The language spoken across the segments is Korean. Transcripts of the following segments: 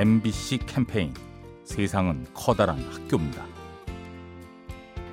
MBC 캠페인 세상은 커다란 학교입니다.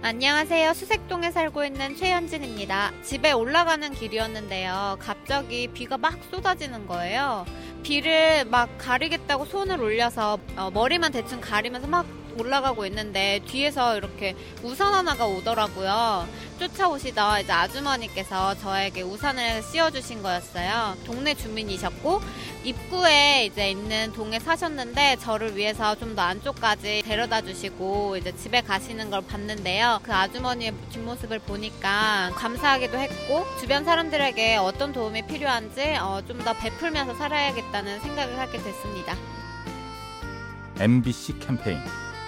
안녕하세요. 수색동에 살고 있는 최현진입니다. 집에 올라가는 길이었는데요. 갑자기 비가 막 쏟아지는 거예요. 비를 막 가리겠다고 손을 올려서 어, 머리만 대충 가리면서 막 올라가고 있는데 뒤에서 이렇게 우산 하나가 오더라고요. 쫓아오시던 이제 아주머니께서 저에게 우산을 씌워주신 거였어요. 동네 주민이셨고 입구에 이제 있는 동에 사셨는데 저를 위해서 좀 더 안쪽까지 데려다 주시고 이제 집에 가시는 걸 봤는데요. 그 아주머니의 뒷모습을 보니까 감사하기도 했고 주변 사람들에게 어떤 도움이 필요한지 어, 좀 더 베풀면서 살아야겠다는 생각을 하게 됐습니다. MBC 캠페인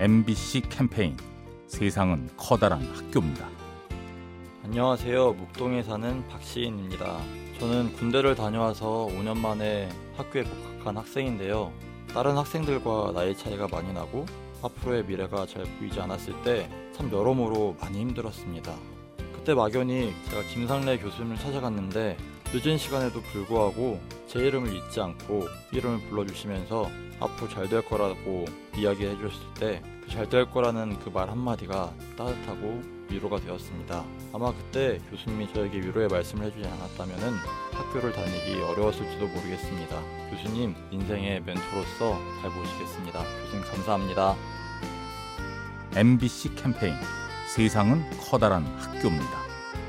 MBC 캠페인 세상은 커다란 학교입니다. 안녕하세요. 묵동에 사는 박시인입니다. 저는 군대를 다녀와서 5년 만에 학교에 복학한 학생인데요. 다른 학생들과 나이 차이가 많이 나고 앞으로의 미래가 잘 보이지 않았을 때 참 여러모로 많이 힘들었습니다. 그때 막연히 제가 김상래 교수님을 찾아갔는데 늦은 시간에도 불구하고 제 이름을 잊지 않고 이름을 불러주시면서 앞으로 잘 될 거라고 이야기해 주셨을 때 그 잘 될 거라는 그 말 한마디가 따뜻하고 위로가 되었습니다. 아마 그때 교수님이 저에게 위로의 말씀을 해주지 않았다면 학교를 다니기 어려웠을지도 모르겠습니다. 교수님 인생의 멘토로서 잘 보시겠습니다. 교수님 감사합니다. MBC 캠페인 세상은 커다란 학교입니다.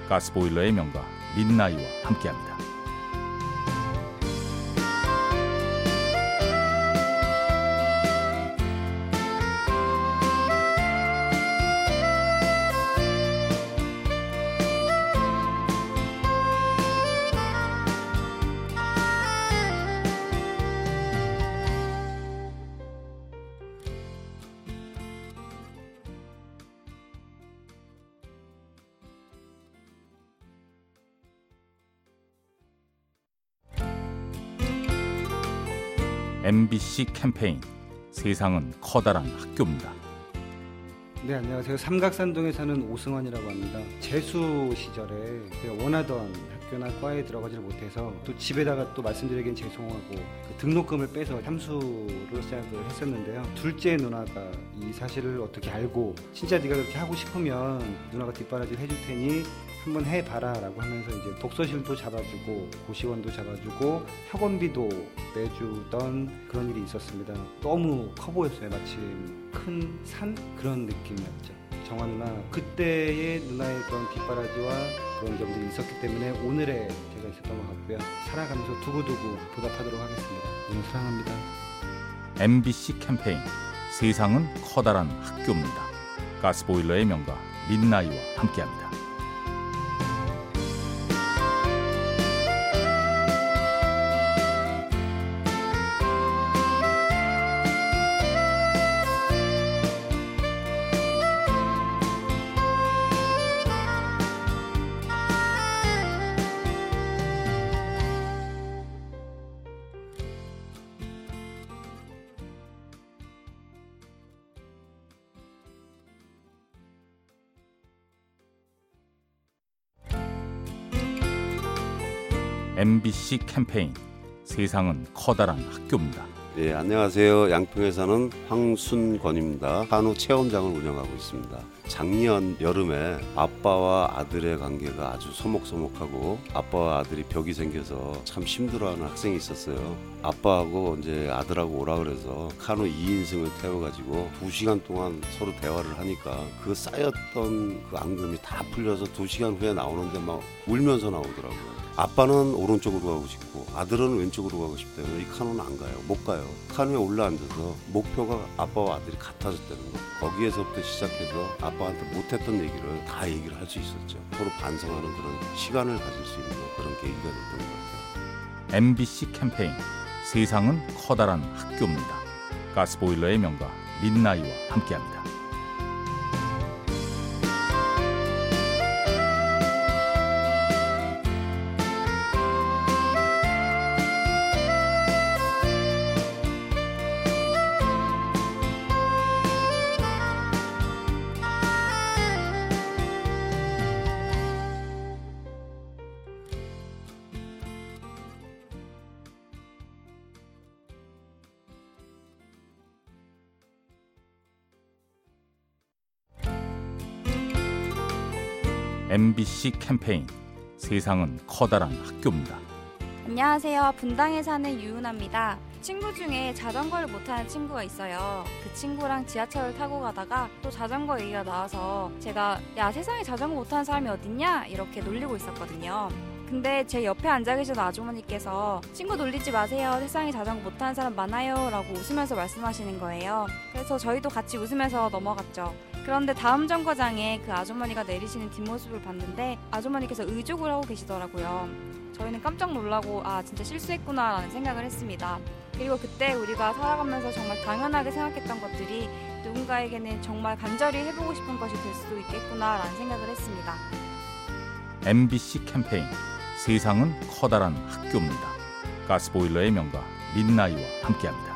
가스보일러의 명가 민나이와 함께합니다. MBC 캠페인. 세상은 커다란 학교입니다. 네 안녕하세요. 삼각산동에 사는 오승환이라고 합니다. 재수 시절에 제가 원하던 학교나 과에 들어가지를 못해서 또 집에다가 또 말씀드리긴 죄송하고 그 등록금을 빼서 삼수로 시작을 했었는데요. 둘째 누나가 이 사실을 어떻게 알고 진짜 네가 그렇게 하고 싶으면 누나가 뒷바라지를 해줄 테니 한번 해봐라 라고 하면서 이제 독서실도 잡아주고 고시원도 잡아주고 학원비도 내주던 그런 일이 있었습니다. 너무 커 보였어요. 마침 큰 산? 그런 느낌이었죠. 정화 누나 그때의 누나의 그런 뒷바라지와 그런 점들이 있었기 때문에 오늘의 제가 있었던 것 같고요. 살아가면서 두고두고 보답하도록 하겠습니다. 너무 사랑합니다. MBC 캠페인. 세상은 커다란 학교입니다. 가스보일러의 명가 민나이와 함께합니다. MBC 캠페인 세상은 커다란 학교입니다. 네, 안녕하세요. 양평에 사는 황순권입니다. 한우 체험장을 운영하고 있습니다. 작년 여름에 아빠와 아들의 관계가 아주 서먹서먹하고 아빠와 아들이 벽이 생겨서 참 힘들어하는 학생이 있었어요. 아빠하고 이제 아들하고 오라 그래서 카누 2인승을 태워가지고 2시간 동안 서로 대화를 하니까 그 쌓였던 그 앙금이 다 풀려서 2시간 후에 나오는데 막 울면서 나오더라고요. 아빠는 오른쪽으로 가고 싶고 아들은 왼쪽으로 가고 싶다면 이 카누는 안 가요. 못 가요. 카누에 올라앉아서 목표가 아빠와 아들이 같아졌다는 거. 거기에서부터 시작해서 아빠 한테 못했던 얘기를 다 얘기를 할 수 있었죠. 서로 반성하는 그런 시간을 가질 수 있는 그런 계기가 됐던 것 같아요. MBC 캠페인 세상은 커다란 학교입니다. 가스보일러의 명가 민나이와 함께합니다. MBC 캠페인 세상은 커다란 학교입니다. 안녕하세요. 분당에 사는 유은아입니다. 친구 중에 자전거를 못하는 친구가 있어요. 그 친구랑 지하철을 타고 가다가 또 자전거 얘기가 나와서 제가 야 세상에 자전거 못하는 사람이 어딨냐 이렇게 놀리고 있었거든요. 근데 제 옆에 앉아 계신 아주머니께서 친구 놀리지 마세요. 세상에 자전거 못하는 사람 많아요. 라고 웃으면서 말씀하시는 거예요. 그래서 저희도 같이 웃으면서 넘어갔죠. 그런데 다음 정거장에 그 아주머니가 내리시는 뒷모습을 봤는데 아주머니께서 의족을 하고 계시더라고요. 저희는 깜짝 놀라고 아 진짜 실수했구나라는 생각을 했습니다. 그리고 그때 우리가 살아가면서 정말 당연하게 생각했던 것들이 누군가에게는 정말 간절히 해보고 싶은 것이 될 수도 있겠구나라는 생각을 했습니다. MBC 캠페인 세상은 커다란 학교입니다. 가스보일러의 명가 민나이와 함께합니다.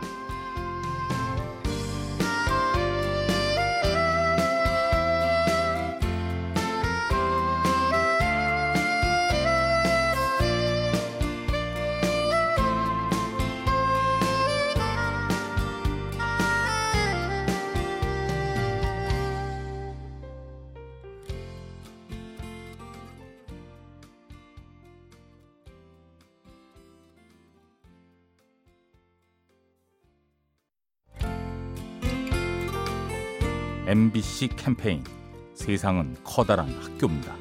MBC 캠페인 세상은 커다란 학교입니다.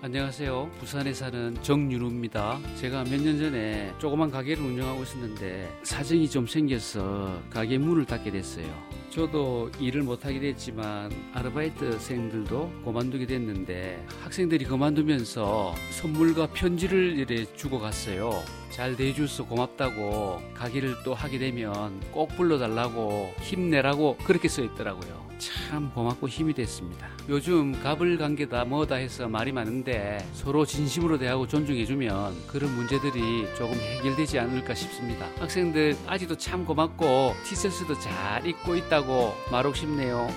안녕하세요. 부산에 사는 정윤우입니다. 제가 몇 년 전에 조그만 가게를 운영하고 있었는데 사정이 좀 생겨서 가게 문을 닫게 됐어요. 저도 일을 못하게 됐지만 아르바이트생들도 그만두게 됐는데 학생들이 그만두면서 선물과 편지를 이래 주고 갔어요. 잘 대해줘서 고맙다고 가게를 또 하게 되면 꼭 불러달라고 힘내라고 그렇게 써 있더라고요. 참 고맙고 힘이 됐습니다. 요즘 갑을 관계다 뭐다 해서 말이 많은데 서로 진심으로 대하고 존중해주면 그런 문제들이 조금 해결되지 않을까 싶습니다. 학생들 아직도 참 고맙고 티셔츠도 잘 입고 있다고 말하고 싶네요.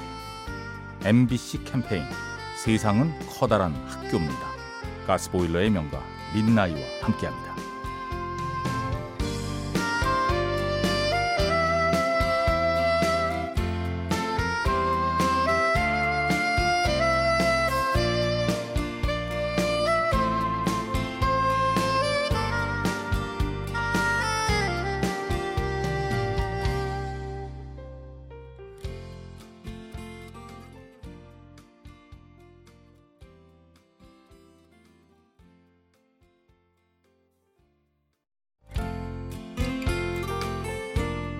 MBC 캠페인 세상은 커다란 학교입니다. 가스보일러의 명가 민나이와 함께합니다.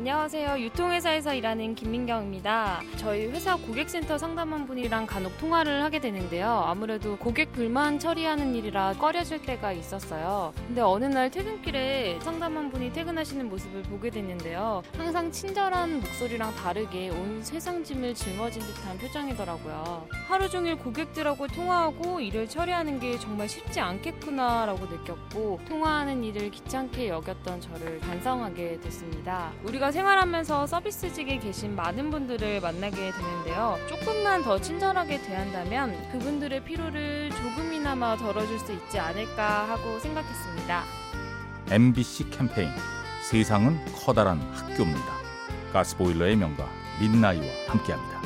안녕하세요. 유통회사에서 일하는 김민경입니다. 저희 회사 고객센터 상담원 분이랑 간혹 통화를 하게 되는데요. 아무래도 고객 불만 처리하는 일이라 꺼려질 때가 있었어요. 근데 어느 날 퇴근길에 상담원 분이 퇴근하시는 모습을 보게 됐는데요. 항상 친절한 목소리랑 다르게 온 세상 짐을 짊어진 듯한 표정이더라고요. 하루 종일 고객들하고 통화하고 일을 처리하는 게 정말 쉽지 않겠구나라고 느꼈고 통화하는 일을 귀찮게 여겼던 저를 반성하게 됐습니다. 우리 가 생활하면서 서비스직에 계신 많은 분들을 만나게 되는데요. 조금만 더 친절하게 대한다면 그분들의 피로를 조금이나마 덜어줄 수 있지 않을까 하고 생각했습니다. MBC 캠페인 세상은 커다란 학교입니다. 가스보일러의 명가 민나이와 함께합니다.